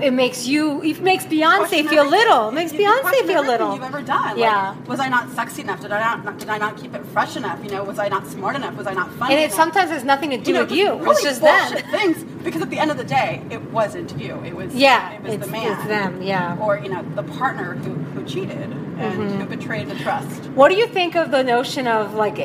it makes you it makes beyonce feel little it makes You- you beyonce feel little You've ever done? yeah was I not sexy enough? Did I not? Did I not keep it fresh enough? You know, was I not smart enough? Was I not funny and it enough? sometimes has nothing to do know, with you really it's just bullshit them things because at the end of the day, it wasn't you. It was Yeah, it was it's- the man, it's them, yeah. or you know, the partner who, who cheated and Mhm. who betrayed the trust. What do you think of the notion of like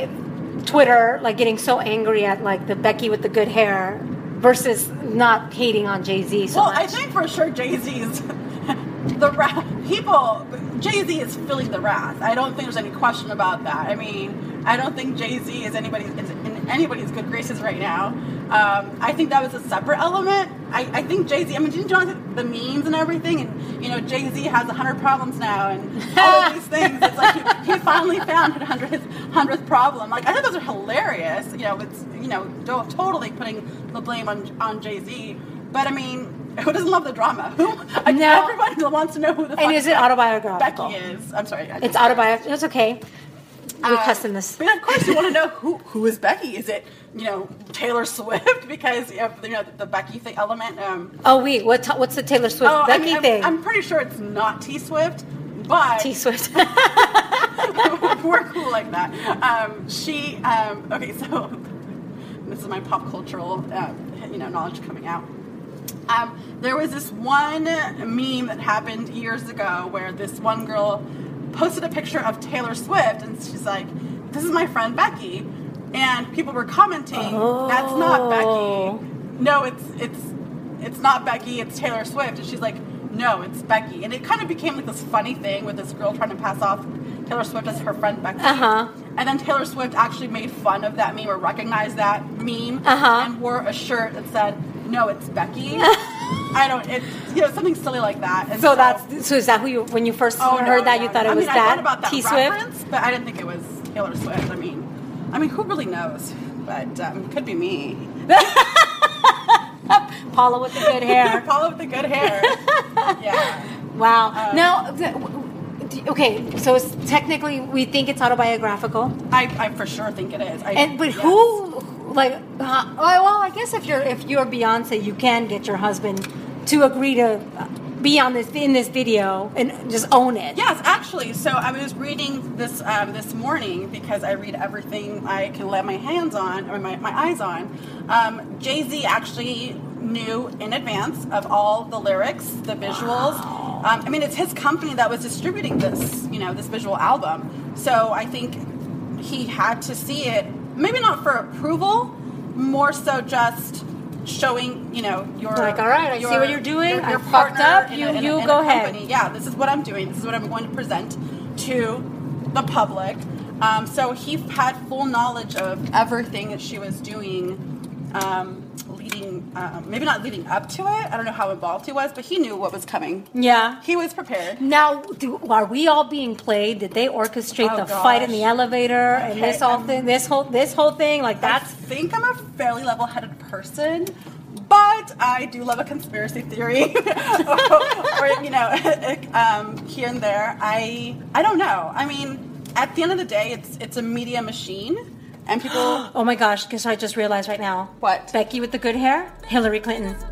Twitter, like getting so angry at like the Becky with the good hair versus not hating on Jay Z so well, much? I think for sure Jay Z's the wrath. People, Jay Z is feeling the wrath. I don't think there's any question about that. I mean, I don't think Jay Z is anybody is in anybody's good graces right now. Um, I think that was a separate element. I, I think Jay Z. I mean, didn't you know the memes and everything? And you know, Jay Z has a hundred problems now, and all of these things. It's like he, he finally found his hundredth hundredth problem. Like I think those are hilarious. You know, it's you know totally putting the blame on on Jay Z. But I mean. Who doesn't love the drama? Who? I, No. Everybody wants to know who the And is it autobiographical? Becky is. I'm sorry. It's autobiographical. It's okay. We're Uh, cussing this. But of course, you want to know who who is Becky? Is it you know Taylor Swift because of you know the Becky thing element? Um, Oh wait, what? what's the Taylor Swift oh, I Becky mean, I'm, thing? I'm pretty sure it's not T Swift, but T Swift. we're cool like that. Um, she um, okay, so this is my pop cultural uh, you know knowledge coming out. Um, there was this one meme that happened years ago where this one girl posted a picture of Taylor Swift and she's like, "This is my friend Becky," and people were commenting, "That's not Becky. No, it's it's it's not Becky. It's Taylor Swift." And she's like, "No, it's Becky." And it kind of became like this funny thing with this girl trying to pass off Taylor Swift as her friend Becky. Uh-huh. And then Taylor Swift actually made fun of that meme or recognized that meme Uh-huh. and wore a shirt that said, "No, it's Becky." I don't. It's you know something silly like that. And so that's so is that who you when you first Oh, no, heard that no, you thought it I was mean, I that thought about that T Swift? reference, but I didn't think it was Taylor Swift. I mean, I mean, who really knows? But um, could be me. Paula with the good hair. Paula with the good hair. yeah. Wow. Um, now, okay, so it's technically we think it's autobiographical. I, I for sure think it is. I, And but yes. who like? Uh, well, I guess if you're if you're Beyonce, you can get your husband to agree to be on this in this video and just own it. Yes, actually. So I was reading this um, this morning because I read everything I can lay my hands on or my, my eyes on. Um, Jay Z actually knew in advance of all the lyrics, the visuals. Um, I mean, it's his company that was distributing this, you know, this visual album. So I think he had to see it, maybe not for approval, more so just showing, you know, your Like, all right, I see what you're doing. Your, I your fucked up. You- a- you a go ahead. Yeah, this is what I'm doing. This is what I'm going to present to the public. Um, so he had full knowledge of everything that she was doing, um, um, maybe not leading up to it. I don't know how involved he was, but he knew what was coming. Yeah. He was prepared. Now, do, are we all being played? Did they orchestrate Oh, the fight in the elevator and this whole um, thing, this whole this whole thing? Like I that's think I'm a fairly level-headed person, but I do love a conspiracy theory, or, you know, um, here and there. I I don't know. I mean, at the end of the day, it's it's a media machine, and people. oh my gosh! Guess what I just realized right now. What? Becky with the good hair, Hillary Clinton.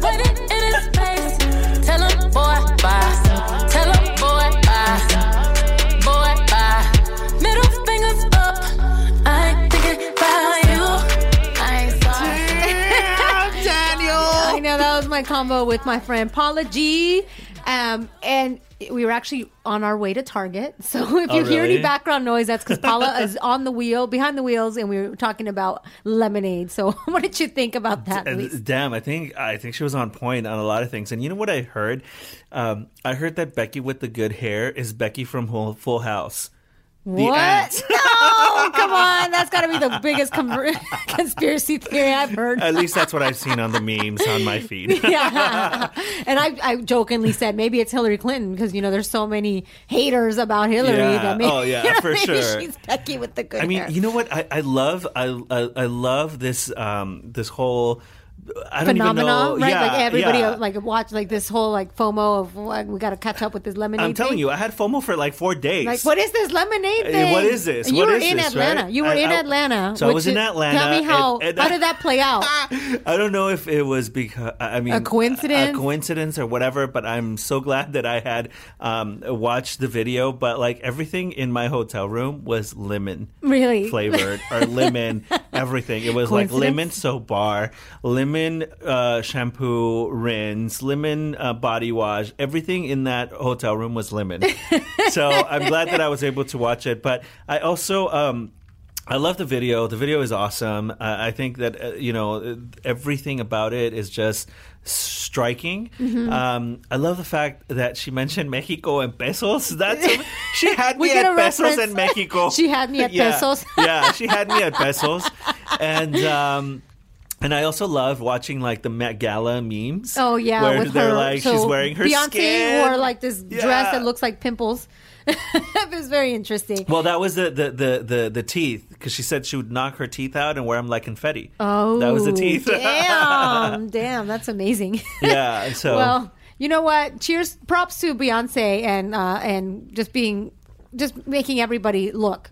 Put it in his face. Tell him, boy, bye. Tell him, boy, bye. Boy, bye. Middle fingers up. I ain't thinking about you. I ain't sorry. Daniel. I know that was my combo with my friend Paula G. Um, and we were actually on our way to Target. So if Oh, you hear any background noise, that's because Paula is on the wheel, behind the wheels, and we were talking about lemonade. So what did you think about that, Luis? Damn, I think I think she was on point on a lot of things. And you know what I heard? Um, I heard that Becky with the good hair is Becky from Full House. What? No, come on. That's got to be the biggest com- conspiracy theory I've heard. At least that's what I've seen on the memes on my feed. yeah. And I, I jokingly said maybe it's Hillary Clinton because, you know, there's so many haters about Hillary Yeah. that maybe, Oh, yeah, you know, for sure. she's Becky with the good I mean, hair. you know what? I, I love I, I I love this um this whole I don't even phenomenon, know. right? Yeah, like everybody yeah. like watch like this whole like FOMO of like, we got to catch up with this lemonade. I'm telling thing. you, I had FOMO for like four days. Like, what is this lemonade thing? what is this? And you What were in this, Atlanta. right? You were I- in I- Atlanta. so I was in Atlanta, Tell me how. and- and- how did that play out? I don't know if it was because I mean A coincidence? a coincidence or whatever. But I'm so glad that I had um, watched the video. But like everything in my hotel room was lemon Really? flavored or lemon everything. It was like lemon soap bar, lemon uh, shampoo, rinse, lemon uh, body wash. Everything in that hotel room was lemon. so I'm glad that I was able to watch it. But I also. Um, I love the video. The video is awesome. Uh, I think that uh, you know everything about it is just striking. Mhm. Um, I love the fact that she mentioned Mexico and pesos. That's she had me at pesos reference. and Mexico. She had me at Yeah. pesos. yeah, she had me at pesos, and. Um, and I also love watching like the Met Gala memes. Oh yeah, where with they're her. like so she's wearing her Beyonce skin. wore like this dress that looks like pimples. it was very interesting. Well, that was the the the the, the teeth because she said she would knock her teeth out and wear them like confetti. Oh, that was the teeth. damn, damn, that's amazing. yeah. So well, you know what? Cheers, props to Beyonce and uh, and just being, just making everybody look,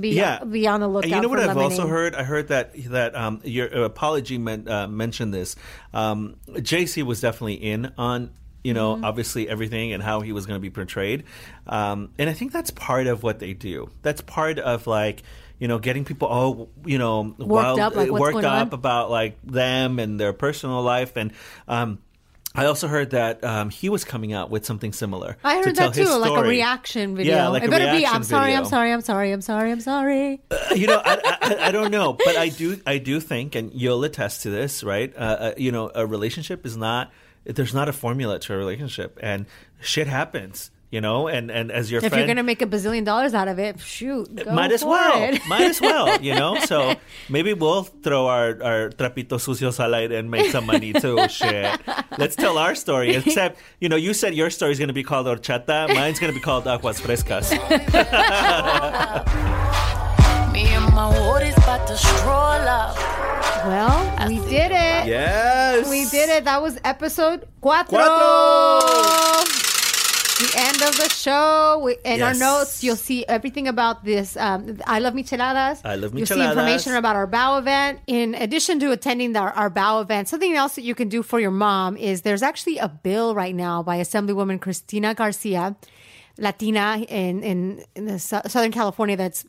be Yeah. be on the lookout. And you know what I've lemonade. also heard? I heard that that um, your apology men, uh, mentioned this. Um, Jay Z was definitely in on you know Mm-hmm. obviously everything and how he was going to be portrayed, um, and I think that's part of what they do. That's part of like. You know, getting people all you know wild- up, like, worked up on? about like them and their personal life, and um, I also heard that um, he was coming out with something similar. I to heard tell that too, like a reaction video. Yeah, like it a better be. I'm sorry. I'm sorry. I'm sorry. I'm sorry. I'm sorry. Uh, you know, I, I, I don't know, but I do, I do think, and you'll attest to this, right? Uh, uh, you know, a relationship is not. There's not a formula to a relationship, and shit happens. You know, and and as your friend. if friend, you're gonna make a bazillion dollars out of it, shoot, go might as for well, it. might as well. You know, so maybe we'll throw our our trapitos sucios al aire and make some money too. Shit, let's tell our story. Except, you know, you said your story is going to be called horchata. Mine's going to be called aguas frescas. Me and my woodies about to stroll up. Well, we did it. Yes. We did it. That was episode cuatro. The end of the show. We, in our notes, you'll see everything about this. Um, I love micheladas. I love micheladas. You'll see information about our Bao event. In addition to attending the, our Bao event, something else that you can do for your mom is there's actually a bill right now by Assemblywoman Cristina Garcia, Latina in in, in the Sou- Southern California, that's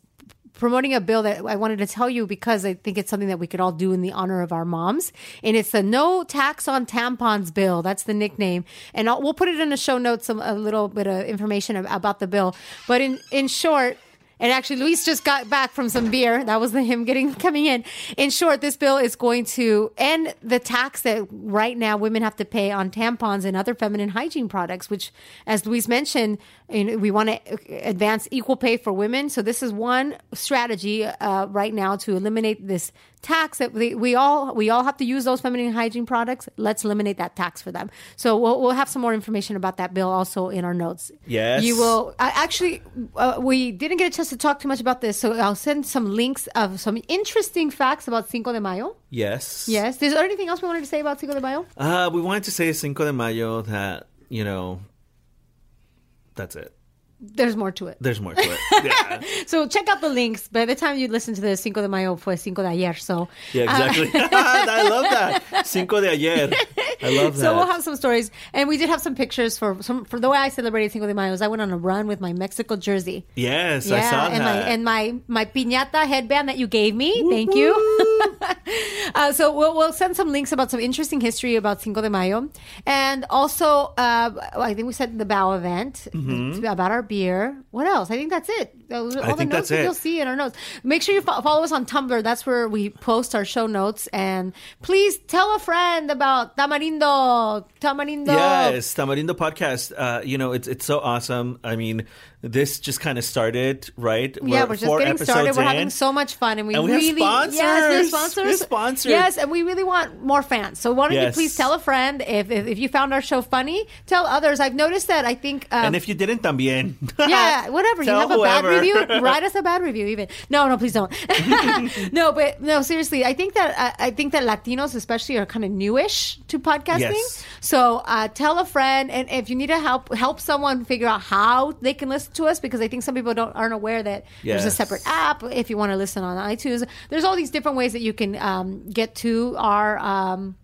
promoting a bill that I wanted to tell you because I think it's something that we could all do in the honor of our moms. And it's the no tax on tampons bill. That's the nickname. And I'll, we'll put it in the show notes, some, a little bit of information about the bill. But in, in short, and actually, Luis just got back from some beer. That was the him getting coming in. In short, this bill is going to end the tax that right now women have to pay on tampons and other feminine hygiene products. Which, as Luis mentioned, know, we want to advance equal pay for women. So this is one strategy uh, right now to eliminate this tax that we, we all we all have to use those feminine hygiene products. Let's eliminate that tax for them. So we'll, we'll have some more information about that bill also in our notes. Yes. you will. I actually, uh, we didn't get a chance to talk too much about this, so I'll send some links of some interesting facts about Cinco de Mayo. Yes. Yes. Is there anything else we wanted to say about Cinco de Mayo? Uh, we wanted to say Cinco de Mayo that, you know, that's it. There's more to it. There's more to it. Yeah, So check out the links. By the time you listen to the Cinco de Mayo fue Cinco de ayer. So yeah uh, exactly. I love that. Cinco de ayer. I love that. So we'll have some stories, and we did have some pictures for some for the way I celebrated Cinco de Mayo. Is I went on a run with my Mexico jersey. yes, I saw and that. my and my my piñata headband that you gave me. Thank you. Uh, so we'll we'll send some links about some interesting history about Cinco de Mayo, and also uh, I think we said the Bao event Mhm. about our beer. What else? I think that's it. Are I all the notes that you'll see in our notes. Make sure you fo- follow us on Tumblr. That's where we post our show notes. And please tell a friend about Tamarindo. Tamarindo. Yes, Tamarindo podcast. Uh, you know, it's it's so awesome. I mean, this just kind of started, right? Yeah, we're just getting started. We're in. having so much fun, and we And we have really sponsors. yes, there's We have sponsors, sponsors. Yes, and we really want more fans. So why don't you please tell a friend if, if if you found our show funny, tell others. I've noticed that I think. Um, and if you didn't, también. yeah, whatever. You have a bad review, write us a bad review. Even no, no, please don't. no, but no, seriously, I think that I, I think that Latinos, especially, are kind of newish to podcasting. Yes. So uh, tell a friend, and if you need to help help someone figure out how they can listen to us, because I think some people don't aren't aware that there's a separate app if you want to listen on iTunes. There's all these different ways that you can um, get to our um,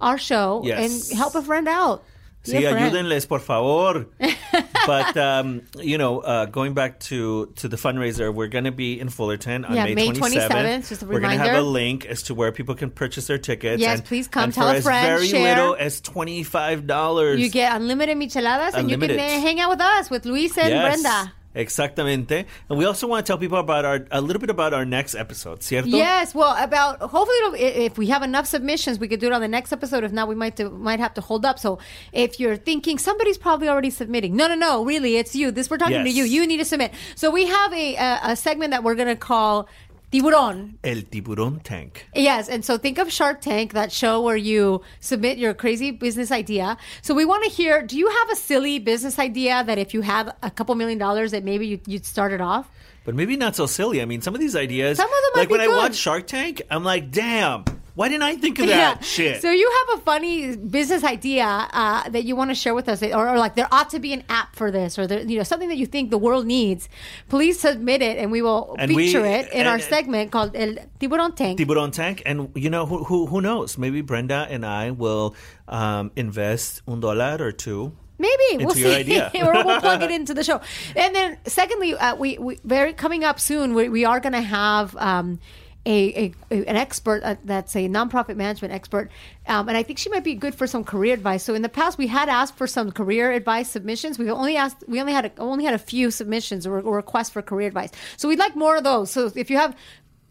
our show Yes. and help a friend out. Be Sí, ayúdenles, por favor. but um, you know, uh, going back to to the fundraiser, we're going to be in Fullerton on Yeah, May May 27th. 27th, just a we're going to have a link as to where people can purchase their tickets. Yes, and, please come. and Tell for a as friend, very share. little as twenty five dollars. You get unlimited micheladas, and you can uh, hang out with us with Luis and Yes, Brenda. Exactamente. And we also want to tell people about our a little bit about our next episode, ¿cierto? Yes, well, about hopefully if we have enough submissions, we could do it on the next episode. If not, we might do, might have to hold up. So if you're thinking somebody's probably already submitting, no, no, no, really, it's you. This we're talking to you. You need to submit. So we have a a, a segment that we're gonna call Tiburon. El tiburón tank. Yes, and so think of Shark Tank, that show where you submit your crazy business idea. So we want to hear: Do you have a silly business idea that if you have a couple million dollars, that maybe you, you'd start it off? But maybe not so silly. I mean, some of these ideas, Some of them like when I watch Shark Tank, I'm like, damn, why didn't I think of that shit? So you have a funny business idea uh, that you want to share with us, or, or like there ought to be an app for this, or there, you know something that you think the world needs. Please submit it, and we will And we- feature it in our and- segment called El Tiburon Tank. Tiburon tank, and you know who who, who knows? Maybe Brenda and I will um, invest un dólar or two. Maybe we'll your see, idea. or we'll plug it into the show. And then, secondly, uh, we, we very coming up soon. We, we are going to have um, a, a an expert uh, that's a nonprofit management expert, um, and I think she might be good for some career advice. So in the past, we had asked for some career advice submissions. We only asked, we only had a, only had a few submissions or, or requests for career advice. So we'd like more of those. So if you have,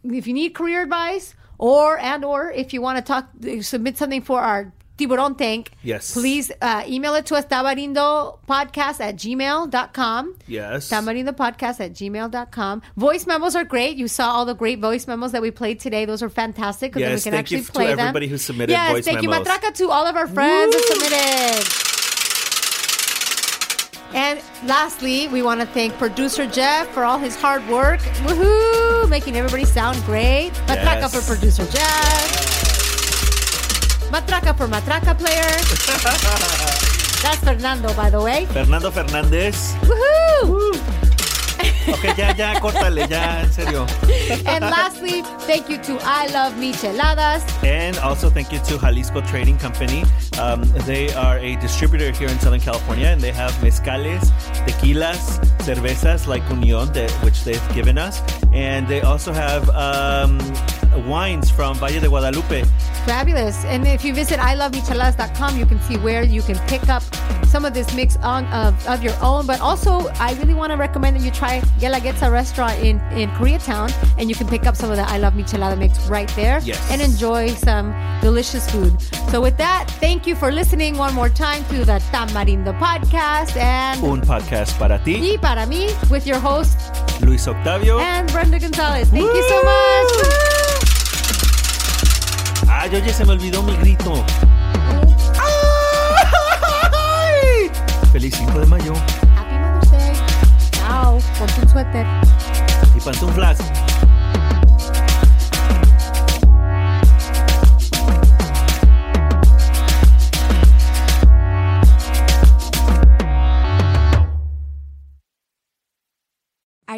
if you need career advice, or and or if you want to talk, submit something for our Tiburon Tank. Yes. Please uh, email it to us, tamarindopodcast at gmail.com. Yes. Tamarindopodcast at gmail.com. Voice memos are great. You saw all the great voice memos that we played today. Those are fantastic because then we can thank you actually to play them. everybody who submitted yes, voice thank memos. you, Matraca, to all of our friends who submitted. And lastly, we want to thank producer Jeff for all his hard work. Woohoo! Making everybody sound great. Matraca Yes. for producer Jeff. Matraca for Matraca player. That's Fernando, by the way. Fernando Fernández. Woohoo! Ok, ya, ya, córtale, ya, en serio. and lastly, thank you to I Love Micheladas. And also thank you to Jalisco Trading Company. Um, they are a distributor here in Southern California, and they have mezcales, tequilas, cervezas like Union, that, which they've given us, and they also have um, wines from Valle de Guadalupe. Fabulous. And if you visit ilovemicheladas.com, you can see where you can pick up some of this mix on of, of your own. But also, I really want to recommend that you try Guelaguetza restaurant in, in Koreatown, and you can pick up some of the I Love Michelada mix right there Yes. and enjoy some delicious food. So, with that, thank you for listening one more time to the Tamarindo podcast and Un podcast para ti, y para mí with your host Luis Octavio. and Brenda Gonzalez. Thank you so much. Ay, oye, se me olvidó mi grito. ¡Ay! Feliz 5 de mayo. Happy Mother's Day. Chao. Ponte un suéter. Y pantuflas.